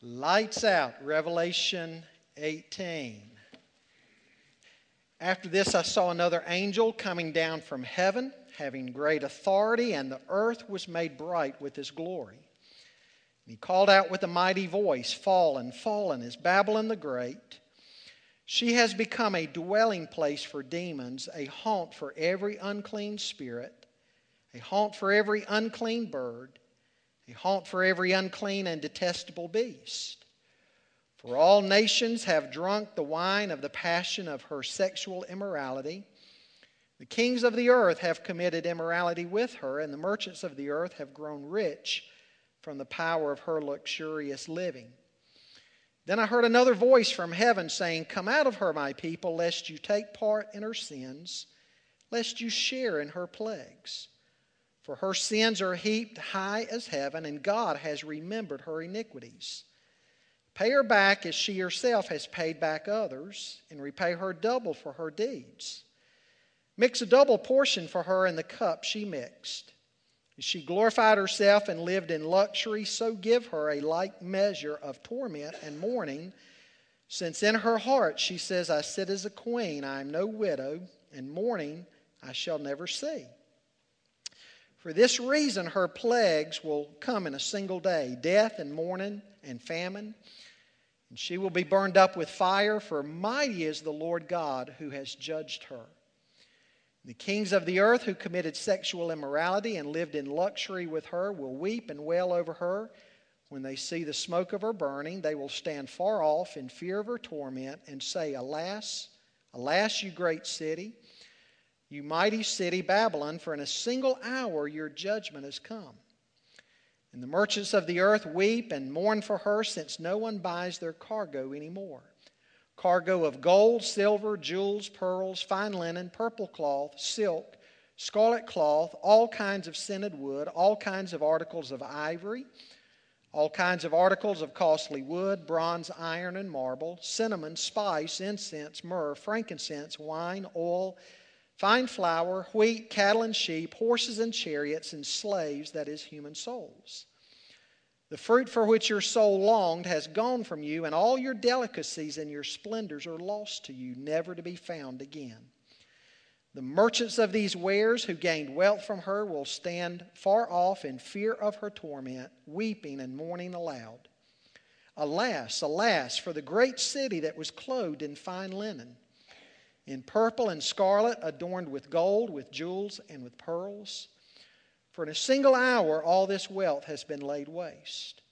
Lights out, Revelation 18. After this, I saw another angel coming down from heaven, having great authority, and the earth was made bright with his glory. And he called out with a mighty voice Fallen, fallen is Babylon the Great. She has become a dwelling place for demons, a haunt for every unclean spirit, a haunt for every unclean bird a haunt for every unclean and detestable beast. For all nations have drunk the wine of the passion of her sexual immorality. The kings of the earth have committed immorality with her, and the merchants of the earth have grown rich from the power of her luxurious living. Then I heard another voice from heaven saying, Come out of her, my people, lest you take part in her sins, lest you share in her plagues. For her sins are heaped high as heaven, and God has remembered her iniquities. Pay her back as she herself has paid back others, and repay her double for her deeds. Mix a double portion for her in the cup she mixed. She glorified herself and lived in luxury, so give her a like measure of torment and mourning, since in her heart she says, I sit as a queen, I am no widow, and mourning I shall never see. For this reason, her plagues will come in a single day death and mourning and famine. And she will be burned up with fire, for mighty is the Lord God who has judged her. The kings of the earth who committed sexual immorality and lived in luxury with her will weep and wail over her. When they see the smoke of her burning, they will stand far off in fear of her torment and say, Alas, alas, you great city you mighty city, Babylon, for in a single hour your judgment has come. And the merchants of the earth weep and mourn for her, since no one buys their cargo anymore cargo of gold, silver, jewels, pearls, fine linen, purple cloth, silk, scarlet cloth, all kinds of scented wood, all kinds of articles of ivory, all kinds of articles of costly wood, bronze, iron, and marble, cinnamon, spice, incense, myrrh, frankincense, wine, oil, fine flour, wheat, cattle and sheep, horses and chariots, and slaves, that is, human souls. The fruit for which your soul longed has gone from you, and all your delicacies and your splendors are lost to you, never to be found again. The merchants of these wares who gained wealth from her will stand far off in fear of her torment, weeping and mourning aloud. Alas, alas, for the great city that was clothed in fine linen in purple and scarlet, adorned with gold, with jewels, and with pearls. For in a single hour all this wealth has been laid waste.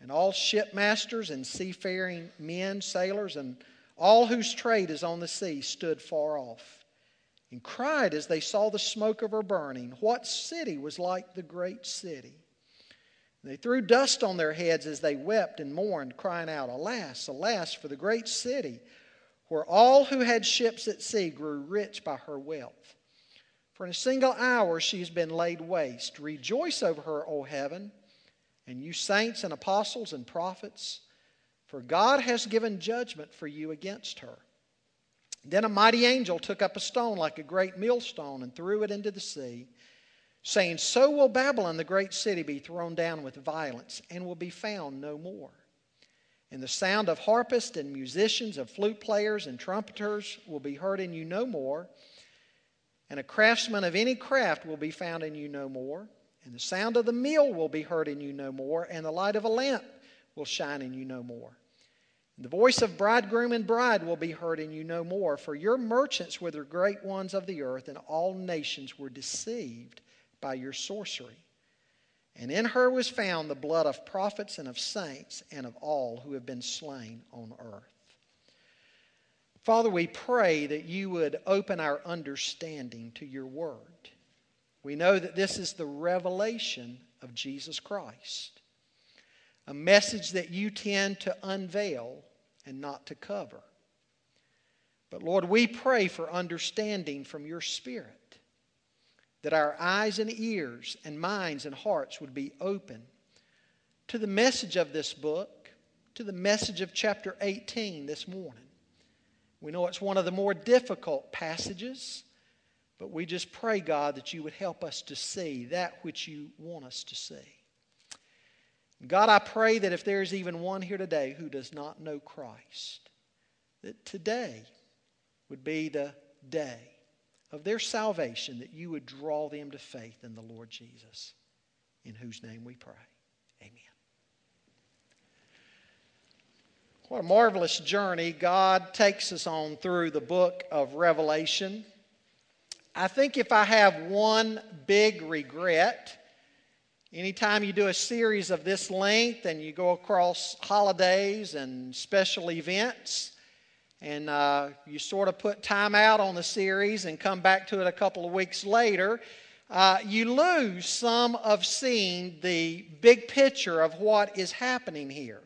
And all shipmasters and seafaring men, sailors, and all whose trade is on the sea stood far off and cried as they saw the smoke of her burning, What city was like the great city? They threw dust on their heads as they wept and mourned, crying out, Alas, alas, for the great city! Where all who had ships at sea grew rich by her wealth. For in a single hour she has been laid waste. Rejoice over her, O heaven, and you saints and apostles and prophets, for God has given judgment for you against her. Then a mighty angel took up a stone like a great millstone and threw it into the sea, saying, So will Babylon, the great city, be thrown down with violence and will be found no more. And the sound of harpists and musicians, of flute players and trumpeters will be heard in you no more. And a craftsman of any craft will be found in you no more. And the sound of the mill will be heard in you no more. And the light of a lamp will shine in you no more. And the voice of bridegroom and bride will be heard in you no more. For your merchants were the great ones of the earth, and all nations were deceived by your sorcery. And in her was found the blood of prophets and of saints and of all who have been slain on earth. Father, we pray that you would open our understanding to your word. We know that this is the revelation of Jesus Christ, a message that you tend to unveil and not to cover. But Lord, we pray for understanding from your Spirit that our eyes and ears and minds and hearts would be open to the message of this book, to the message of chapter 18 this morning. We know it's one of the more difficult passages, but we just pray, God, that you would help us to see that which you want us to see. God, I pray that if there is even one here today who does not know Christ, that today would be the day of their salvation, that you would draw them to faith in the Lord Jesus, in whose name we pray. Amen. What a marvelous journey God takes us on through the book of Revelation. I think if I have one big regret, anytime you do a series of this length and you go across holidays and special events, and uh, you sort of put time out on the series and come back to it a couple of weeks later, uh, you lose some of seeing the big picture of what is happening here.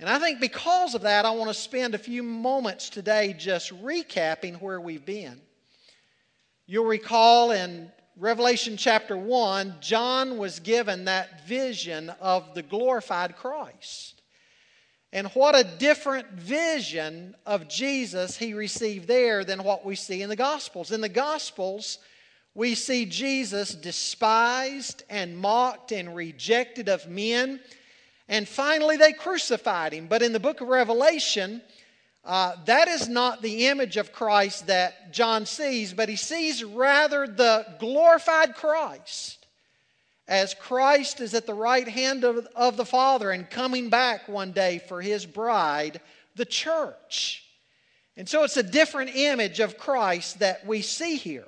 And I think because of that, I want to spend a few moments today just recapping where we've been. You'll recall in Revelation chapter 1, John was given that vision of the glorified Christ. And what a different vision of Jesus he received there than what we see in the Gospels. In the Gospels, we see Jesus despised and mocked and rejected of men and finally, they crucified him. But in the book of Revelation, uh, that is not the image of Christ that John sees, but he sees rather the glorified Christ as Christ is at the right hand of, of the Father and coming back one day for his bride, the church. And so it's a different image of Christ that we see here.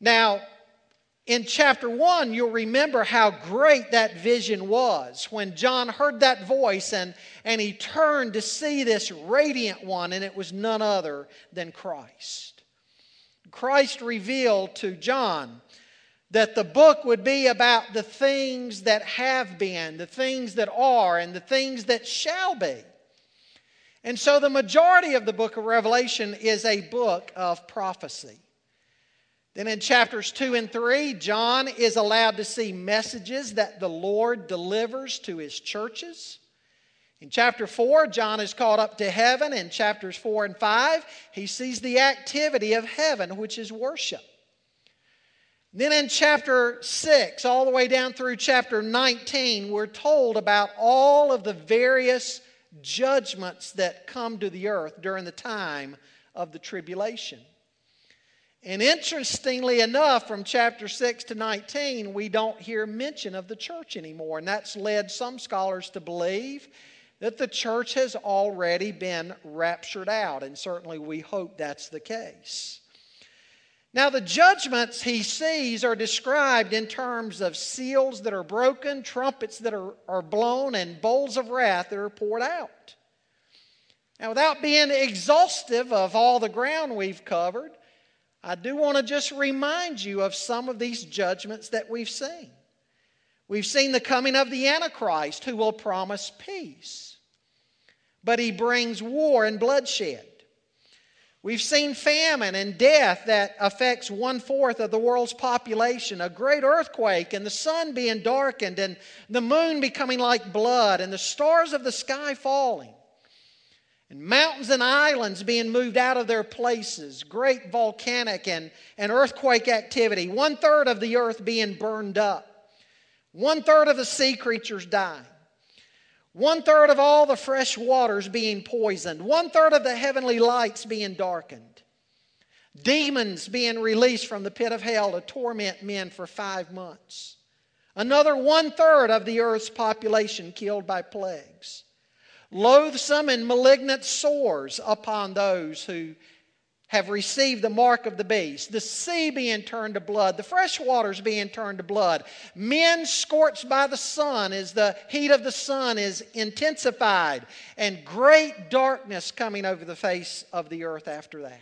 Now, in chapter 1, you'll remember how great that vision was when John heard that voice and, and he turned to see this radiant one, and it was none other than Christ. Christ revealed to John that the book would be about the things that have been, the things that are, and the things that shall be. And so the majority of the book of Revelation is a book of prophecy. Then in chapters 2 and 3, John is allowed to see messages that the Lord delivers to his churches. In chapter 4, John is called up to heaven. In chapters 4 and 5, he sees the activity of heaven, which is worship. Then in chapter 6, all the way down through chapter 19, we're told about all of the various judgments that come to the earth during the time of the tribulation. And interestingly enough, from chapter 6 to 19, we don't hear mention of the church anymore. And that's led some scholars to believe that the church has already been raptured out. And certainly we hope that's the case. Now, the judgments he sees are described in terms of seals that are broken, trumpets that are, are blown, and bowls of wrath that are poured out. Now, without being exhaustive of all the ground we've covered, I do want to just remind you of some of these judgments that we've seen. We've seen the coming of the Antichrist who will promise peace, but he brings war and bloodshed. We've seen famine and death that affects one fourth of the world's population, a great earthquake, and the sun being darkened, and the moon becoming like blood, and the stars of the sky falling and mountains and islands being moved out of their places, great volcanic and, and earthquake activity, one third of the earth being burned up, one third of the sea creatures dying, one third of all the fresh waters being poisoned, one third of the heavenly lights being darkened, demons being released from the pit of hell to torment men for five months, another one third of the earth's population killed by plagues. Loathsome and malignant sores upon those who have received the mark of the beast, the sea being turned to blood, the fresh waters being turned to blood, men scorched by the sun as the heat of the sun is intensified, and great darkness coming over the face of the earth after that.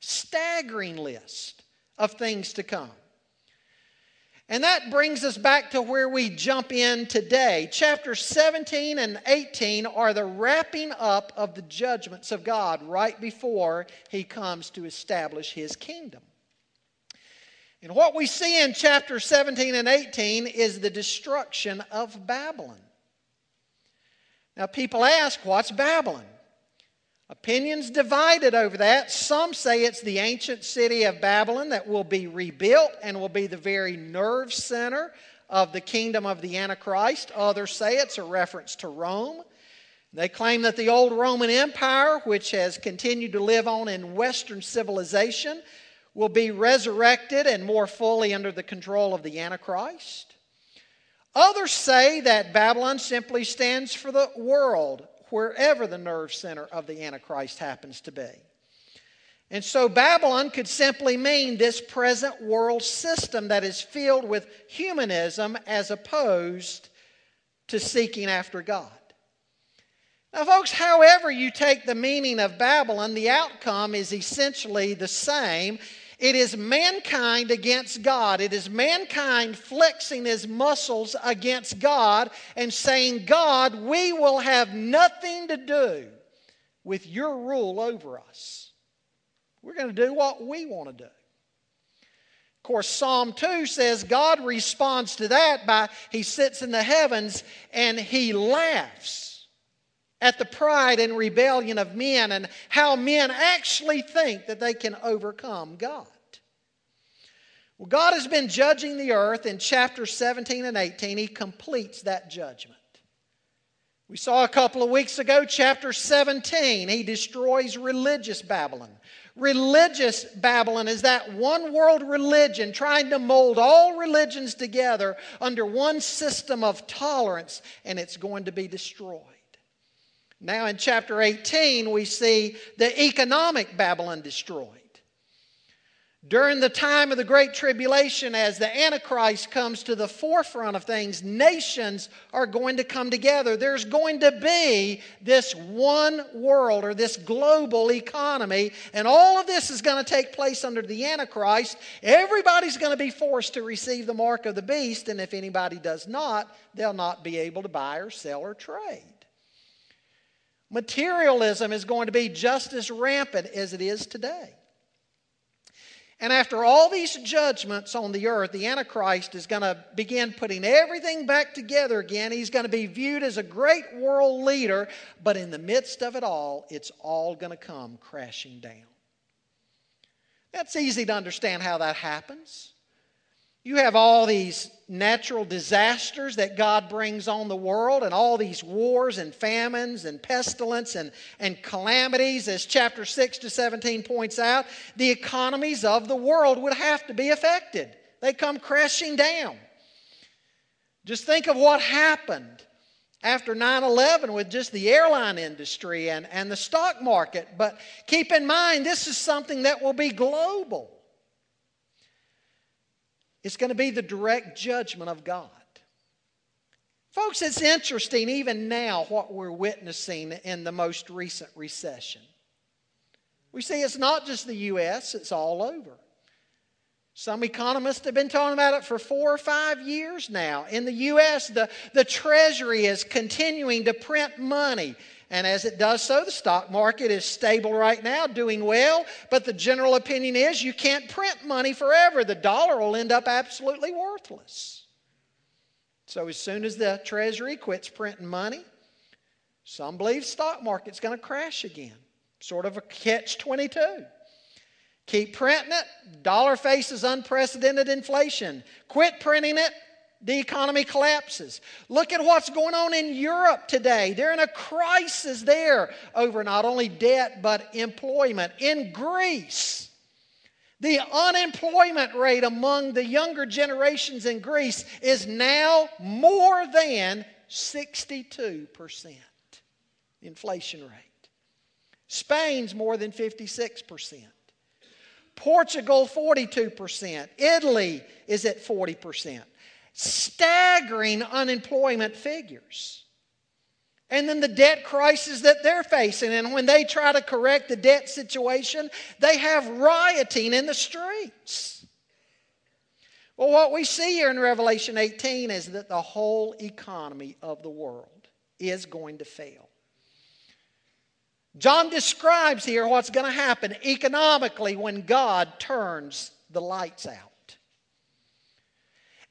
Staggering list of things to come. And that brings us back to where we jump in today. Chapter 17 and 18 are the wrapping up of the judgments of God right before he comes to establish his kingdom. And what we see in chapter 17 and 18 is the destruction of Babylon. Now, people ask, what's Babylon? Opinions divided over that. Some say it's the ancient city of Babylon that will be rebuilt and will be the very nerve center of the kingdom of the Antichrist. Others say it's a reference to Rome. They claim that the old Roman Empire, which has continued to live on in Western civilization, will be resurrected and more fully under the control of the Antichrist. Others say that Babylon simply stands for the world, wherever the nerve center of the Antichrist happens to be. And so Babylon could simply mean this present world system that is filled with humanism as opposed to seeking after God. Now, folks, however you take the meaning of Babylon, the outcome is essentially the same. It is mankind against God. It is mankind flexing his muscles against God and saying, God, we will have nothing to do with your rule over us. We're going to do what we want to do. Of course, Psalm 2 says God responds to that by He sits in the heavens and He laughs at the pride and rebellion of men and how men actually think that they can overcome God. Well, God has been judging the earth in chapters 17 and 18. He completes that judgment. We saw a couple of weeks ago, chapter 17, he destroys religious Babylon. Religious Babylon is that one world religion trying to mold all religions together under one system of tolerance, and it's going to be destroyed. Now, in chapter 18, we see the economic Babylon destroyed. During the time of the Great Tribulation, as the Antichrist comes to the forefront of things, nations are going to come together. There's going to be this one world or this global economy, and all of this is going to take place under the Antichrist. Everybody's going to be forced to receive the mark of the beast, and if anybody does not, they'll not be able to buy or sell or trade. Materialism is going to be just as rampant as it is today. And after all these judgments on the earth, the Antichrist is going to begin putting everything back together again. He's going to be viewed as a great world leader, but in the midst of it all, it's all going to come crashing down. That's easy to understand how that happens. You have all these natural disasters that God brings on the world, and all these wars and famines and pestilence and, and calamities, as chapter 6 to 17 points out. The economies of the world would have to be affected, they come crashing down. Just think of what happened after 9 11 with just the airline industry and, and the stock market. But keep in mind, this is something that will be global. It's going to be the direct judgment of God. Folks, it's interesting even now what we're witnessing in the most recent recession. We see it's not just the U.S., it's all over. Some economists have been talking about it for four or five years now. In the U.S., the, the Treasury is continuing to print money and as it does so, the stock market is stable right now, doing well. But the general opinion is you can't print money forever. The dollar will end up absolutely worthless. So as soon as the Treasury quits printing money, some believe stock market's going to crash again. Sort of a catch 22. Keep printing it, dollar faces unprecedented inflation. Quit printing it, the economy collapses. Look at what's going on in Europe today. They're in a crisis there over not only debt but employment. In Greece, the unemployment rate among the younger generations in Greece is now more than 62% inflation rate. Spain's more than 56%. Portugal, 42%. Italy is at 40% staggering unemployment figures. And then the debt crisis that they're facing. And when they try to correct the debt situation, they have rioting in the streets. Well, what we see here in Revelation 18 is that the whole economy of the world is going to fail. John describes here what's going to happen economically when God turns the lights out.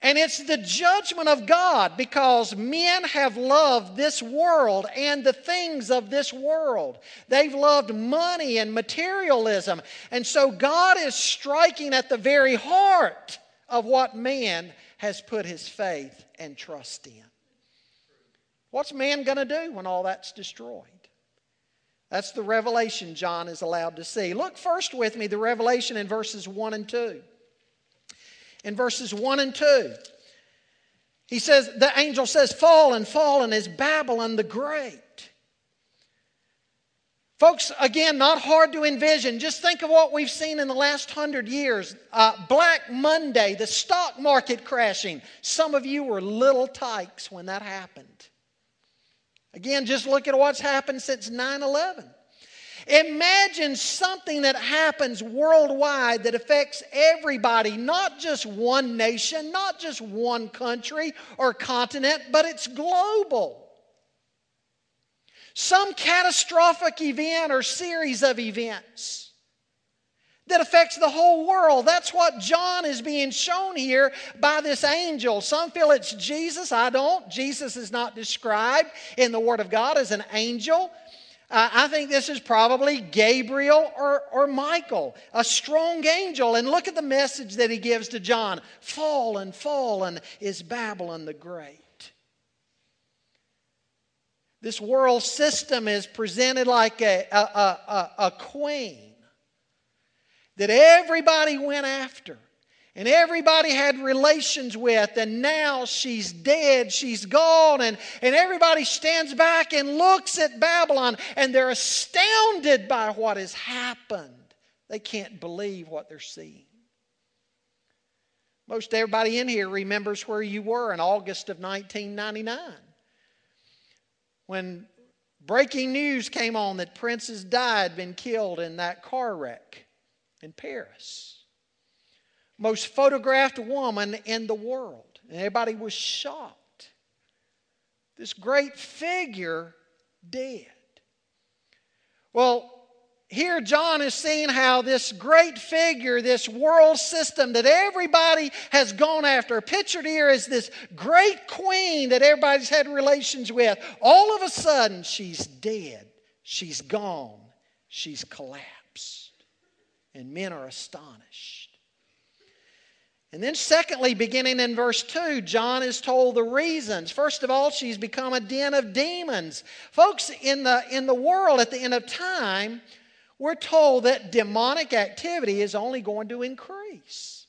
And it's the judgment of God because men have loved this world and the things of this world. They've loved money and materialism. And so God is striking at the very heart of what man has put his faith and trust in. What's man going to do when all that's destroyed? That's the revelation John is allowed to see. Look first with me the revelation in verses 1 and 2. In verses 1 and 2, he says, the angel says, Fallen, fallen is Babylon the Great. Folks, again, not hard to envision. Just think of what we've seen in the last hundred years. Uh, Black Monday, the stock market crashing. Some of you were little tykes when that happened. Again, just look at what's happened since 9 11. Imagine something that happens worldwide that affects everybody, not just one nation, not just one country or continent, but it's global. Some catastrophic event or series of events that affects the whole world. That's what John is being shown here by this angel. Some feel it's Jesus. I don't. Jesus is not described in the Word of God as an angel. Uh, I think this is probably Gabriel or, or Michael, a strong angel. And look at the message that he gives to John Fallen, fallen is Babylon the Great. This world system is presented like a, a, a, a queen that everybody went after and everybody had relations with, and now she's dead, she's gone, and, and everybody stands back and looks at Babylon, and they're astounded by what has happened. They can't believe what they're seeing. Most everybody in here remembers where you were in August of 1999 when breaking news came on that Princess Di had been killed in that car wreck in Paris. Most photographed woman in the world. And everybody was shocked. This great figure dead. Well, here John is seeing how this great figure, this world system that everybody has gone after, pictured here as this great queen that everybody's had relations with, all of a sudden she's dead, she's gone, she's collapsed and men are astonished. And then, secondly, beginning in verse 2, John is told the reasons. First of all, she's become a den of demons. Folks, in the, in the world at the end of time, we're told that demonic activity is only going to increase.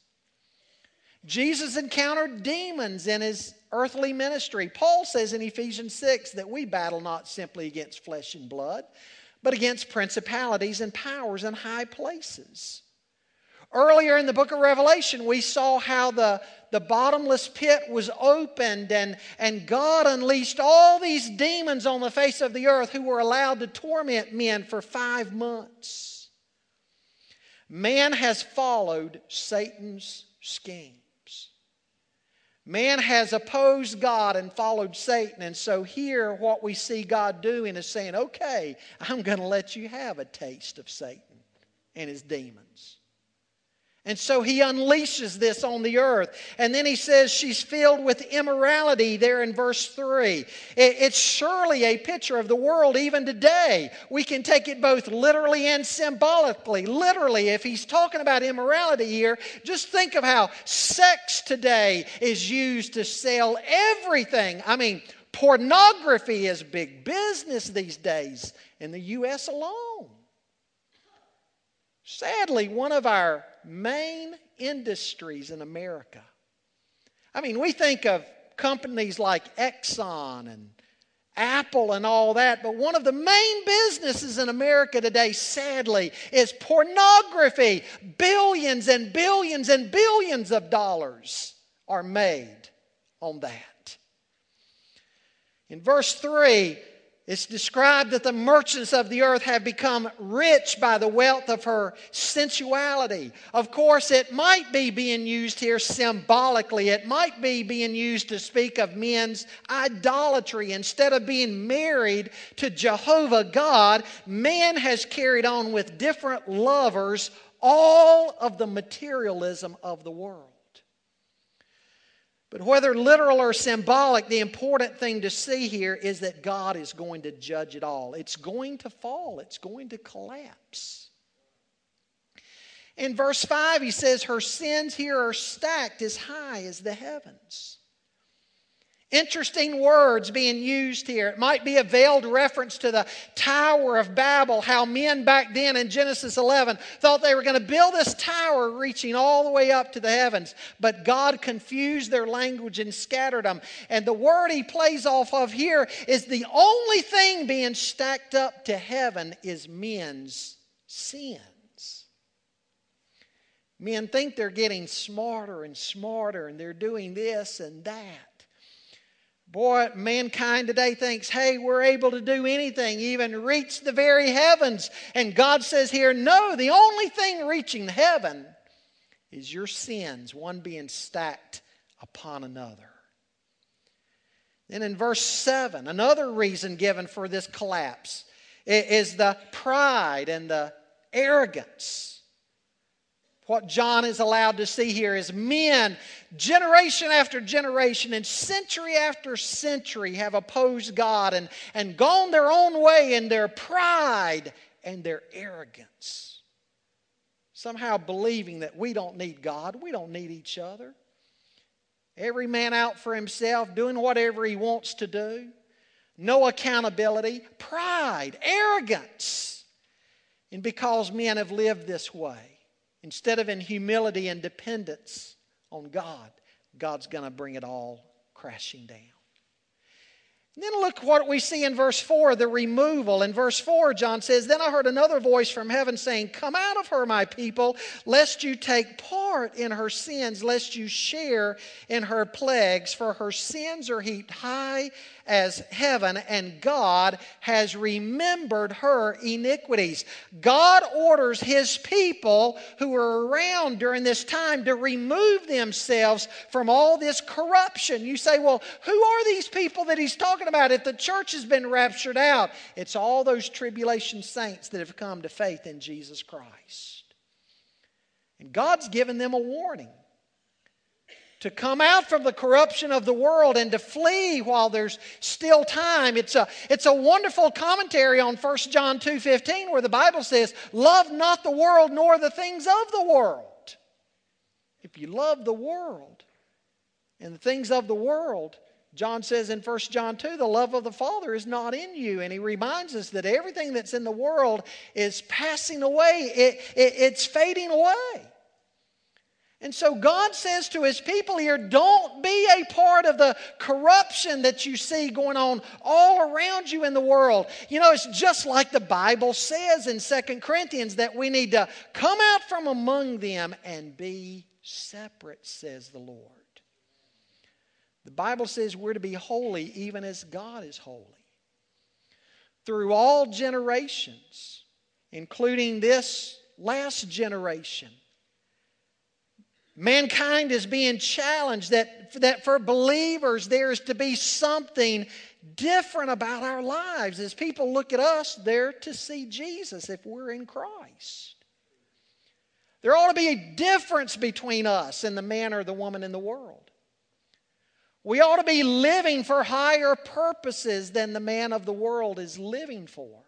Jesus encountered demons in his earthly ministry. Paul says in Ephesians 6 that we battle not simply against flesh and blood, but against principalities and powers in high places. Earlier in the book of Revelation, we saw how the, the bottomless pit was opened and, and God unleashed all these demons on the face of the earth who were allowed to torment men for five months. Man has followed Satan's scheme. Man has opposed God and followed Satan. And so, here, what we see God doing is saying, okay, I'm going to let you have a taste of Satan and his demons. And so he unleashes this on the earth. And then he says she's filled with immorality there in verse 3. It's surely a picture of the world even today. We can take it both literally and symbolically. Literally, if he's talking about immorality here, just think of how sex today is used to sell everything. I mean, pornography is big business these days in the U.S. alone. Sadly, one of our main industries in America. I mean, we think of companies like Exxon and Apple and all that, but one of the main businesses in America today, sadly, is pornography. Billions and billions and billions of dollars are made on that. In verse 3, it's described that the merchants of the earth have become rich by the wealth of her sensuality. Of course, it might be being used here symbolically. It might be being used to speak of men's idolatry. Instead of being married to Jehovah God, man has carried on with different lovers all of the materialism of the world. But whether literal or symbolic, the important thing to see here is that God is going to judge it all. It's going to fall, it's going to collapse. In verse 5, he says, Her sins here are stacked as high as the heavens. Interesting words being used here. It might be a veiled reference to the Tower of Babel, how men back then in Genesis 11 thought they were going to build this tower reaching all the way up to the heavens. But God confused their language and scattered them. And the word he plays off of here is the only thing being stacked up to heaven is men's sins. Men think they're getting smarter and smarter and they're doing this and that. Boy, mankind today thinks, hey, we're able to do anything, even reach the very heavens. And God says here, no, the only thing reaching heaven is your sins, one being stacked upon another. Then in verse 7, another reason given for this collapse is the pride and the arrogance what John is allowed to see here is men, generation after generation and century after century, have opposed God and, and gone their own way in their pride and their arrogance. Somehow believing that we don't need God, we don't need each other. Every man out for himself, doing whatever he wants to do. No accountability, pride, arrogance. And because men have lived this way, Instead of in humility and dependence on God, God's going to bring it all crashing down. And then look what we see in verse 4 the removal. In verse 4, John says, Then I heard another voice from heaven saying, Come out of her, my people, lest you take part in her sins, lest you share in her plagues, for her sins are heaped high as heaven, and God has remembered her iniquities. God orders his people who are around during this time to remove themselves from all this corruption. You say, well, who are these people that he's talking about? If the church has been raptured out, it's all those tribulation saints that have come to faith in Jesus Christ. And God's given them a warning to come out from the corruption of the world and to flee while there's still time. It's a, it's a wonderful commentary on 1 John 2.15 where the Bible says, Love not the world nor the things of the world. If you love the world and the things of the world, John says in 1 John 2, the love of the Father is not in you. And he reminds us that everything that's in the world is passing away, it, it, it's fading away. And so God says to his people here don't be a part of the corruption that you see going on all around you in the world. You know, it's just like the Bible says in Second Corinthians that we need to come out from among them and be separate, says the Lord. The Bible says we're to be holy even as God is holy. Through all generations, including this last generation, Mankind is being challenged that, that for believers there is to be something different about our lives. As people look at us, they're to see Jesus if we're in Christ. There ought to be a difference between us and the man or the woman in the world. We ought to be living for higher purposes than the man of the world is living for.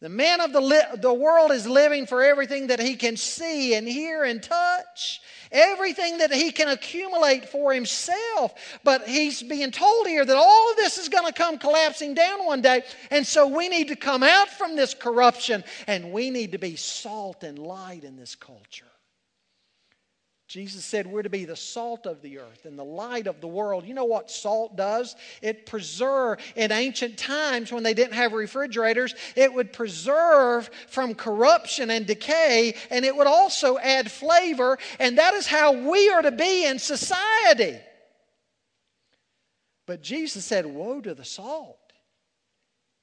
The man of the, li- the world is living for everything that he can see and hear and touch, everything that he can accumulate for himself. But he's being told here that all of this is going to come collapsing down one day. And so we need to come out from this corruption and we need to be salt and light in this culture. Jesus said we're to be the salt of the earth and the light of the world. You know what salt does? It preserve in ancient times when they didn't have refrigerators, it would preserve from corruption and decay and it would also add flavor and that is how we are to be in society. But Jesus said, "Woe to the salt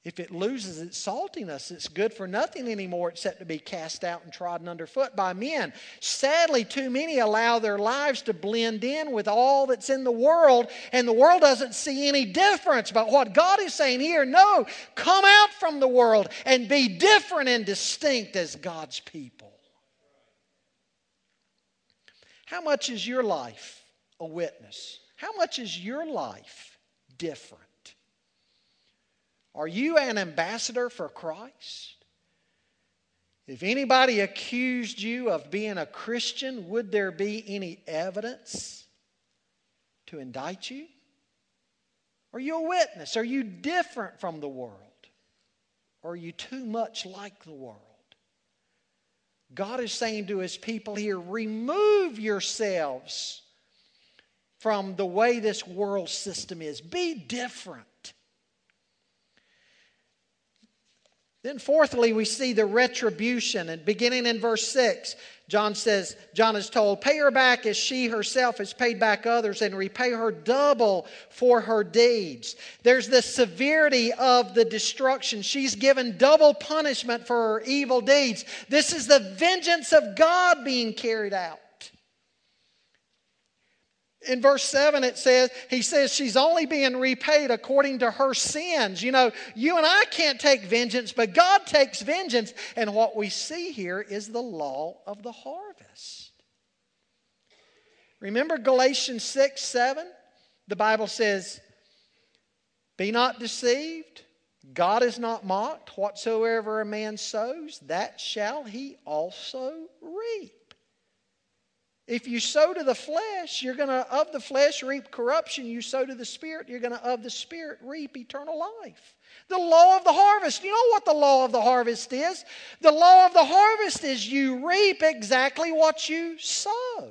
if it loses its saltiness, it's good for nothing anymore except to be cast out and trodden underfoot by men. Sadly, too many allow their lives to blend in with all that's in the world, and the world doesn't see any difference. But what God is saying here no, come out from the world and be different and distinct as God's people. How much is your life a witness? How much is your life different? Are you an ambassador for Christ? If anybody accused you of being a Christian, would there be any evidence to indict you? Are you a witness? Are you different from the world? Or are you too much like the world? God is saying to his people here remove yourselves from the way this world system is, be different. Then, fourthly, we see the retribution. And beginning in verse 6, John says, John is told, Pay her back as she herself has paid back others, and repay her double for her deeds. There's the severity of the destruction. She's given double punishment for her evil deeds. This is the vengeance of God being carried out in verse 7 it says he says she's only being repaid according to her sins. You know you and i can't take vengeance but god takes vengeance and what we see here is the law of the harvest. Remember galatians 6 7 the bible says be not deceived. God is not mocked. Whatsoever a man sows that shall he also reap if you sow to the flesh, you're going to, of the flesh, reap corruption. You sow to the Spirit, you're going to, of the Spirit, reap eternal life. The law of the harvest. You know what the law of the harvest is? The law of the harvest is you reap exactly what you sow.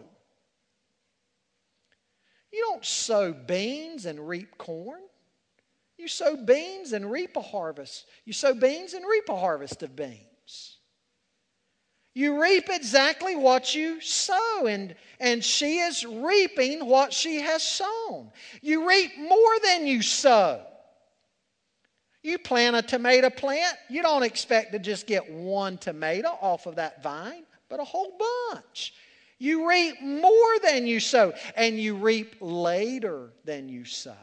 You don't sow beans and reap corn. You sow beans and reap a harvest. You sow beans and reap a harvest of beans. You reap exactly what you sow, and, and she is reaping what she has sown. You reap more than you sow. You plant a tomato plant, you don't expect to just get one tomato off of that vine, but a whole bunch. You reap more than you sow, and you reap later than you sow.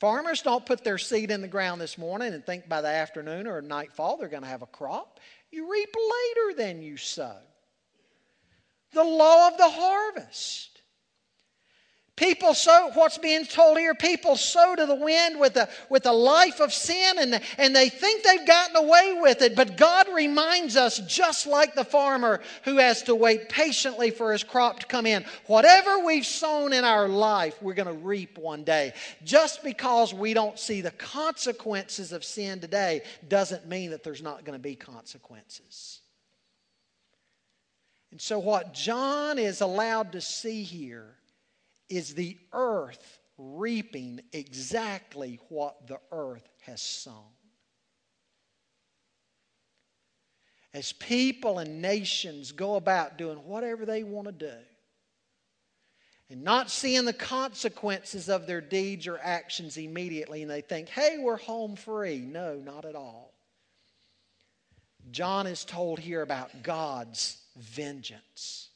Farmers don't put their seed in the ground this morning and think by the afternoon or nightfall they're going to have a crop. You reap later than you sow. The law of the harvest. People sow, what's being told here, people sow to the wind with a, with a life of sin and, and they think they've gotten away with it. But God reminds us, just like the farmer who has to wait patiently for his crop to come in, whatever we've sown in our life, we're going to reap one day. Just because we don't see the consequences of sin today doesn't mean that there's not going to be consequences. And so, what John is allowed to see here is the earth reaping exactly what the earth has sown. As people and nations go about doing whatever they want to do and not seeing the consequences of their deeds or actions immediately, and they think, hey, we're home free. No, not at all. John is told here about God's vengeance.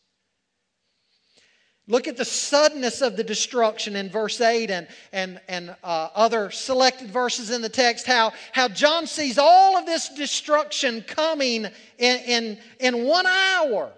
Look at the suddenness of the destruction in verse 8 and, and, and uh, other selected verses in the text, how, how John sees all of this destruction coming in, in, in one hour.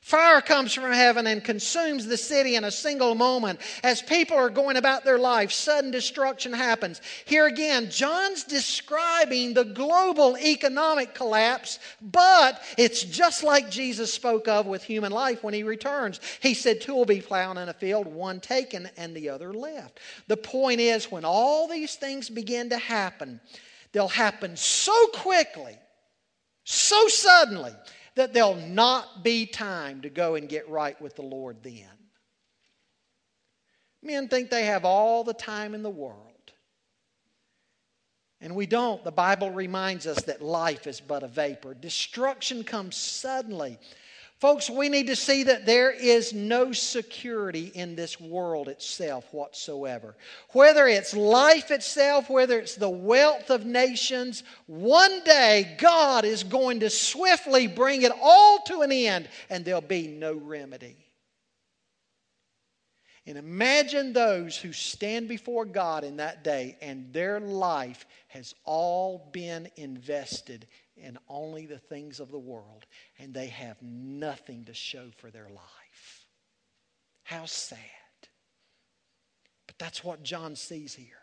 Fire comes from heaven and consumes the city in a single moment. As people are going about their life, sudden destruction happens. Here again, John's describing the global economic collapse, but it's just like Jesus spoke of with human life when he returns. He said, Two will be plowing in a field, one taken and the other left. The point is, when all these things begin to happen, they'll happen so quickly, so suddenly that there'll not be time to go and get right with the Lord then. Men think they have all the time in the world. And we don't. The Bible reminds us that life is but a vapor. Destruction comes suddenly. Folks, we need to see that there is no security in this world itself whatsoever. Whether it's life itself, whether it's the wealth of nations, one day God is going to swiftly bring it all to an end and there'll be no remedy. And imagine those who stand before God in that day and their life has all been invested in only the things of the world, and they have nothing to show for their life. How sad. But that's what John sees here.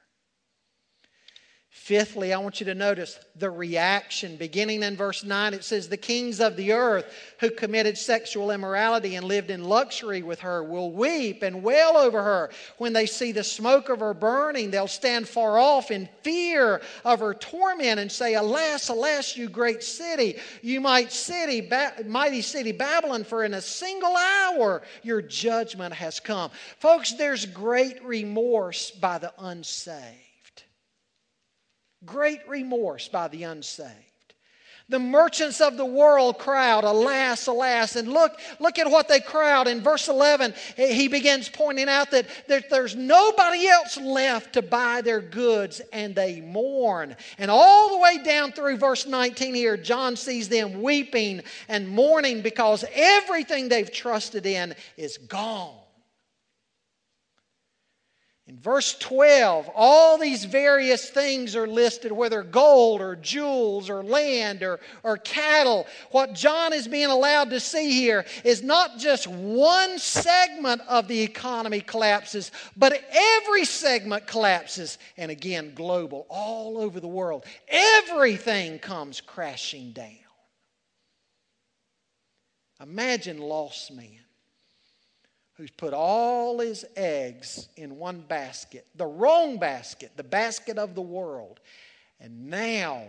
Fifthly, I want you to notice the reaction. Beginning in verse 9, it says, The kings of the earth who committed sexual immorality and lived in luxury with her will weep and wail over her. When they see the smoke of her burning, they'll stand far off in fear of her torment and say, Alas, alas, you great city, you might city, ba- mighty city Babylon, for in a single hour your judgment has come. Folks, there's great remorse by the unsaved. Great remorse by the unsaved. The merchants of the world crowd, alas, alas. And look, look at what they crowd. In verse 11, he begins pointing out that, that there's nobody else left to buy their goods, and they mourn. And all the way down through verse 19 here, John sees them weeping and mourning because everything they've trusted in is gone. In verse 12, all these various things are listed, whether gold or jewels or land or, or cattle. What John is being allowed to see here is not just one segment of the economy collapses, but every segment collapses. And again, global, all over the world. Everything comes crashing down. Imagine lost man who's put all his eggs in one basket, the wrong basket, the basket of the world. And now,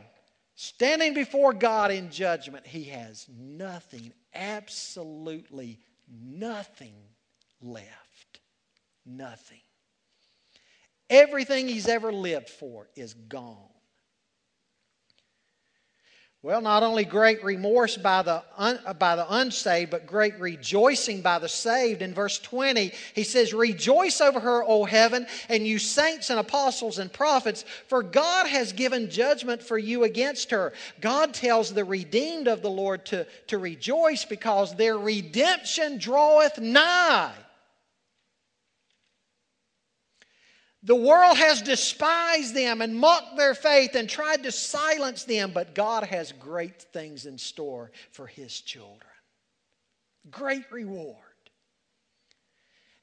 standing before God in judgment, he has nothing, absolutely nothing left. Nothing. Everything he's ever lived for is gone. Well, not only great remorse by the, un, by the unsaved, but great rejoicing by the saved. In verse 20, he says, Rejoice over her, O heaven, and you saints and apostles and prophets, for God has given judgment for you against her. God tells the redeemed of the Lord to, to rejoice because their redemption draweth nigh. The world has despised them and mocked their faith and tried to silence them, but God has great things in store for His children. Great reward.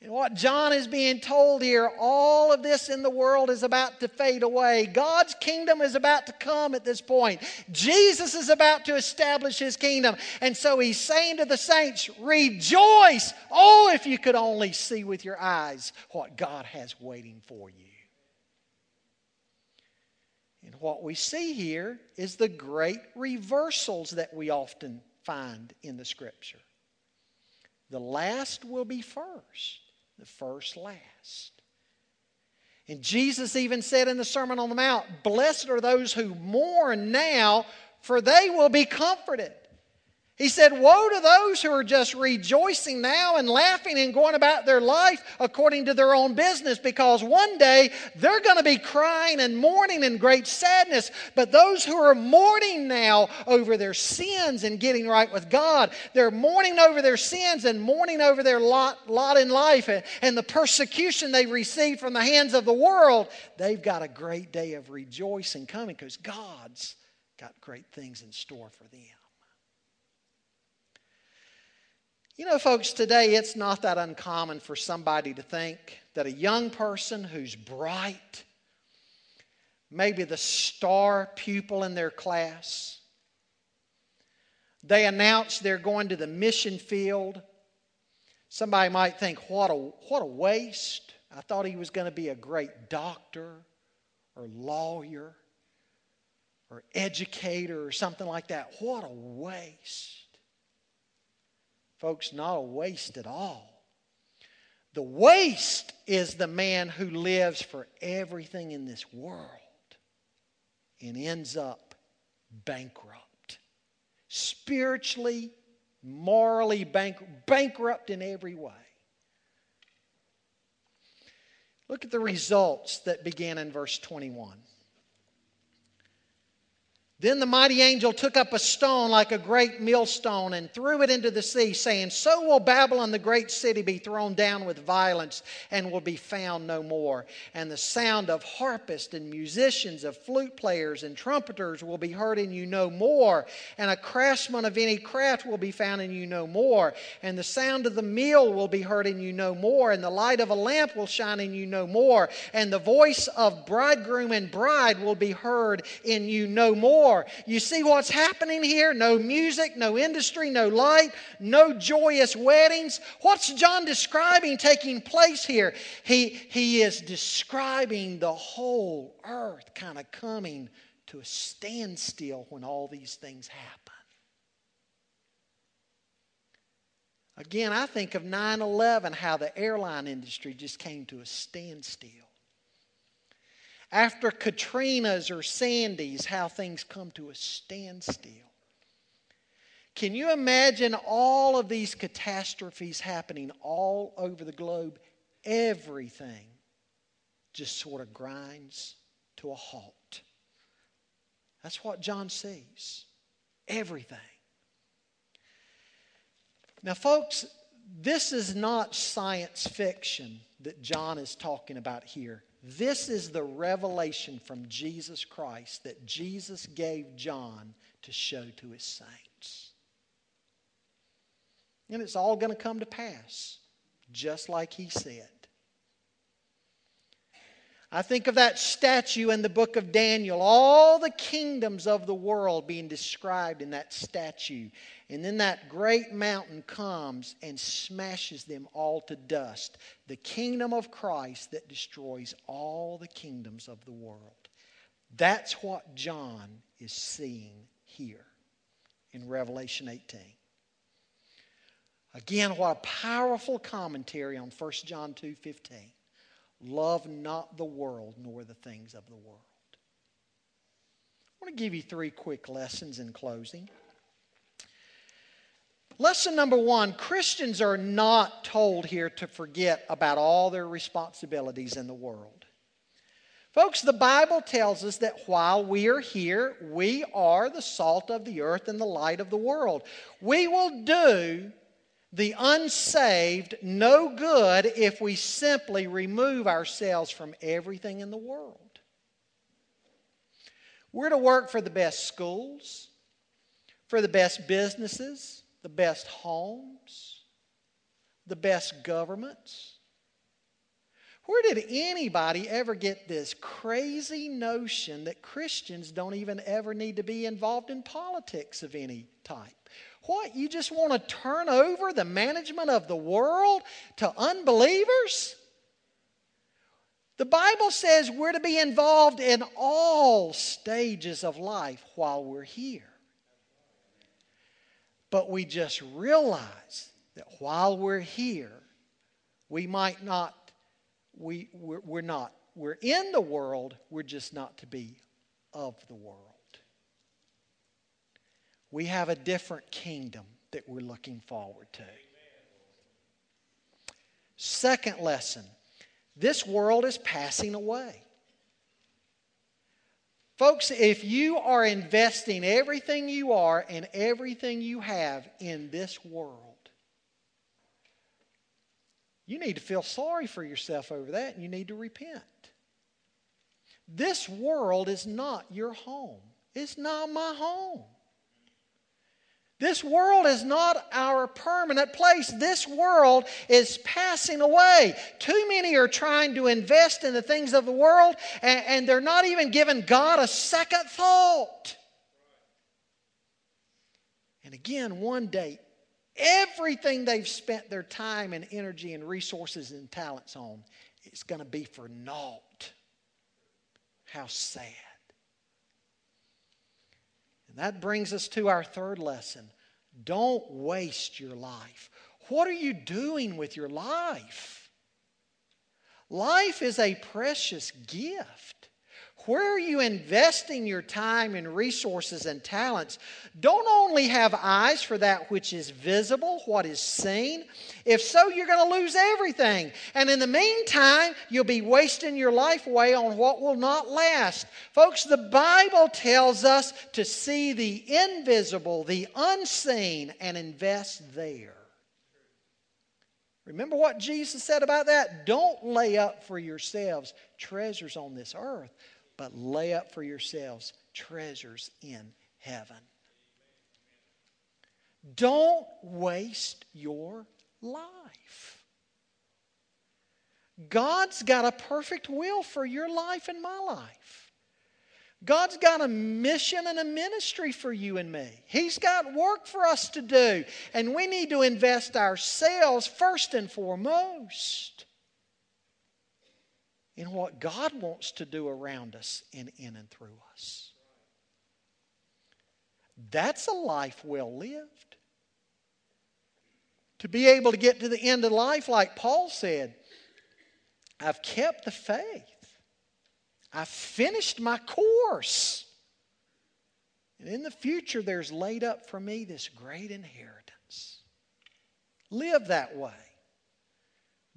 And what John is being told here, all of this in the world is about to fade away. God's kingdom is about to come at this point. Jesus is about to establish his kingdom. And so he's saying to the saints, Rejoice! Oh, if you could only see with your eyes what God has waiting for you. And what we see here is the great reversals that we often find in the scripture. The last will be first the first last. And Jesus even said in the Sermon on the Mount, Blessed are those who mourn now, for they will be comforted. He said, Woe to those who are just rejoicing now and laughing and going about their life according to their own business, because one day they're going to be crying and mourning in great sadness. But those who are mourning now over their sins and getting right with God, they're mourning over their sins and mourning over their lot, lot in life and, and the persecution they received from the hands of the world. They've got a great day of rejoicing coming because God's got great things in store for them. You know, folks, today it's not that uncommon for somebody to think that a young person who's bright, maybe the star pupil in their class, they announce they're going to the mission field. Somebody might think, what a, what a waste. I thought he was going to be a great doctor or lawyer or educator or something like that. What a waste. Folks, not a waste at all. The waste is the man who lives for everything in this world and ends up bankrupt. Spiritually, morally bankrupt, bankrupt in every way. Look at the results that began in verse 21. Then the mighty angel took up a stone like a great millstone and threw it into the sea, saying, So will Babylon, the great city, be thrown down with violence and will be found no more. And the sound of harpists and musicians, of flute players and trumpeters will be heard in you no more. And a craftsman of any craft will be found in you no more. And the sound of the mill will be heard in you no more. And the light of a lamp will shine in you no more. And the voice of bridegroom and bride will be heard in you no more more. You see what's happening here? No music, no industry, no light, no joyous weddings. What's John describing taking place here? He, he is describing the whole earth kind of coming to a standstill when all these things happen. Again, I think of 9 11, how the airline industry just came to a standstill after Katrina's or Sandy's, how things come to a standstill. Can you imagine all of these catastrophes happening all over the globe? Everything just sort of grinds to a halt. That's what John sees. Everything. Now, folks, this is not science fiction that John is talking about here. This is the revelation from Jesus Christ that Jesus gave John to show to his saints. And it's all going to come to pass, just like he said. I think of that statue in the book of Daniel, all the kingdoms of the world being described in that statue. And then that great mountain comes and smashes them all to dust. The kingdom of Christ that destroys all the kingdoms of the world. That's what John is seeing here in Revelation 18. Again, what a powerful commentary on 1 John 2:15. Love not the world nor the things of the world. I want to give you three quick lessons in closing. Lesson number one Christians are not told here to forget about all their responsibilities in the world. Folks, the Bible tells us that while we are here, we are the salt of the earth and the light of the world. We will do the unsaved no good if we simply remove ourselves from everything in the world. We're to work for the best schools, for the best businesses, the best homes, the best governments. Where did anybody ever get this crazy notion that Christians don't even ever need to be involved in politics of any type? What, you just want to turn over the management of the world to unbelievers? The Bible says we're to be involved in all stages of life while we're here. But we just realize that while we're here, we might not, we, we're, we're not, we're in the world, we're just not to be of the world. We have a different kingdom that we're looking forward to. Second lesson this world is passing away. Folks, if you are investing everything you are and everything you have in this world, you need to feel sorry for yourself over that and you need to repent. This world is not your home. It's not my home. This world is not our permanent place. This world is passing away. Too many are trying to invest in the things of the world, and, and they're not even giving God a second thought. And again, one day, everything they've spent their time and energy and resources and talents on is going to be for naught. How sad. That brings us to our third lesson. Don't waste your life. What are you doing with your life? Life is a precious gift. Where are you investing your time and resources and talents? Don't only have eyes for that which is visible, what is seen. If so, you're going to lose everything. And in the meantime, you'll be wasting your life away on what will not last. Folks, the Bible tells us to see the invisible, the unseen, and invest there. Remember what Jesus said about that? Don't lay up for yourselves treasures on this earth, but lay up for yourselves treasures in heaven. Don't waste your life. God's got a perfect will for your life and my life. God's got a mission and a ministry for you and me. He's got work for us to do. And we need to invest ourselves first and foremost in what God wants to do around us and in and through us. That's a life well lived. To be able to get to the end of life, like Paul said, I've kept the faith. I've finished my course. And in the future, there's laid up for me this great inheritance. Live that way.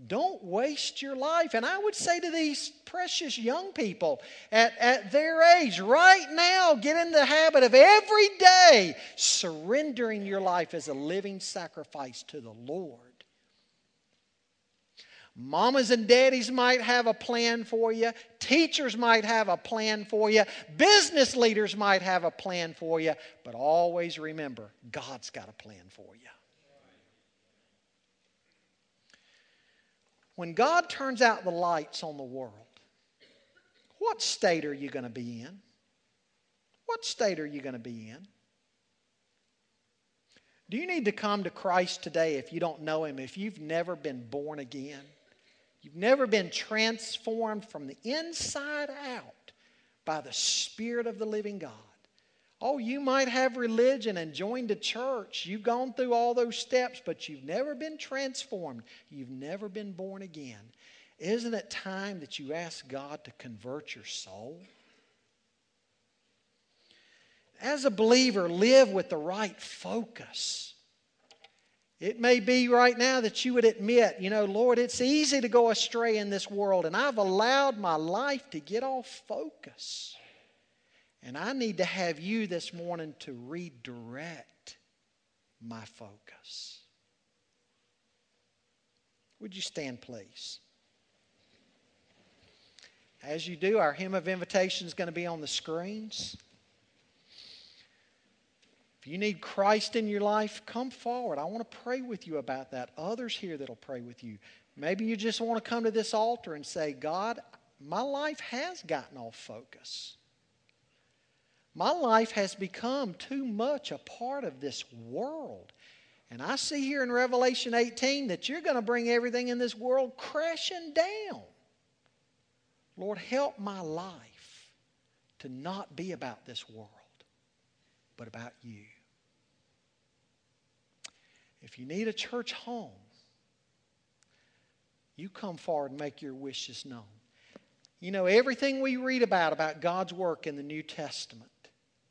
Don't waste your life. And I would say to these precious young people at, at their age, right now, get in the habit of every day surrendering your life as a living sacrifice to the Lord. Mamas and daddies might have a plan for you. Teachers might have a plan for you. Business leaders might have a plan for you. But always remember, God's got a plan for you. When God turns out the lights on the world, what state are you going to be in? What state are you going to be in? Do you need to come to Christ today if you don't know Him, if you've never been born again? You've never been transformed from the inside out by the Spirit of the living God. Oh, you might have religion and joined a church. You've gone through all those steps, but you've never been transformed. You've never been born again. Isn't it time that you ask God to convert your soul? As a believer, live with the right focus. It may be right now that you would admit, you know, Lord, it's easy to go astray in this world, and I've allowed my life to get off focus. And I need to have you this morning to redirect my focus. Would you stand, please? As you do, our hymn of invitation is going to be on the screens. If you need Christ in your life, come forward. I want to pray with you about that. Others here that'll pray with you. Maybe you just want to come to this altar and say, God, my life has gotten off focus. My life has become too much a part of this world. And I see here in Revelation 18 that you're going to bring everything in this world crashing down. Lord, help my life to not be about this world, but about you. If you need a church home, you come forward and make your wishes known. You know, everything we read about, about God's work in the New Testament,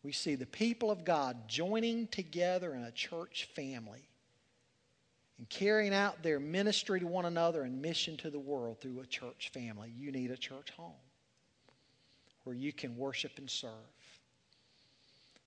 we see the people of God joining together in a church family and carrying out their ministry to one another and mission to the world through a church family. You need a church home where you can worship and serve.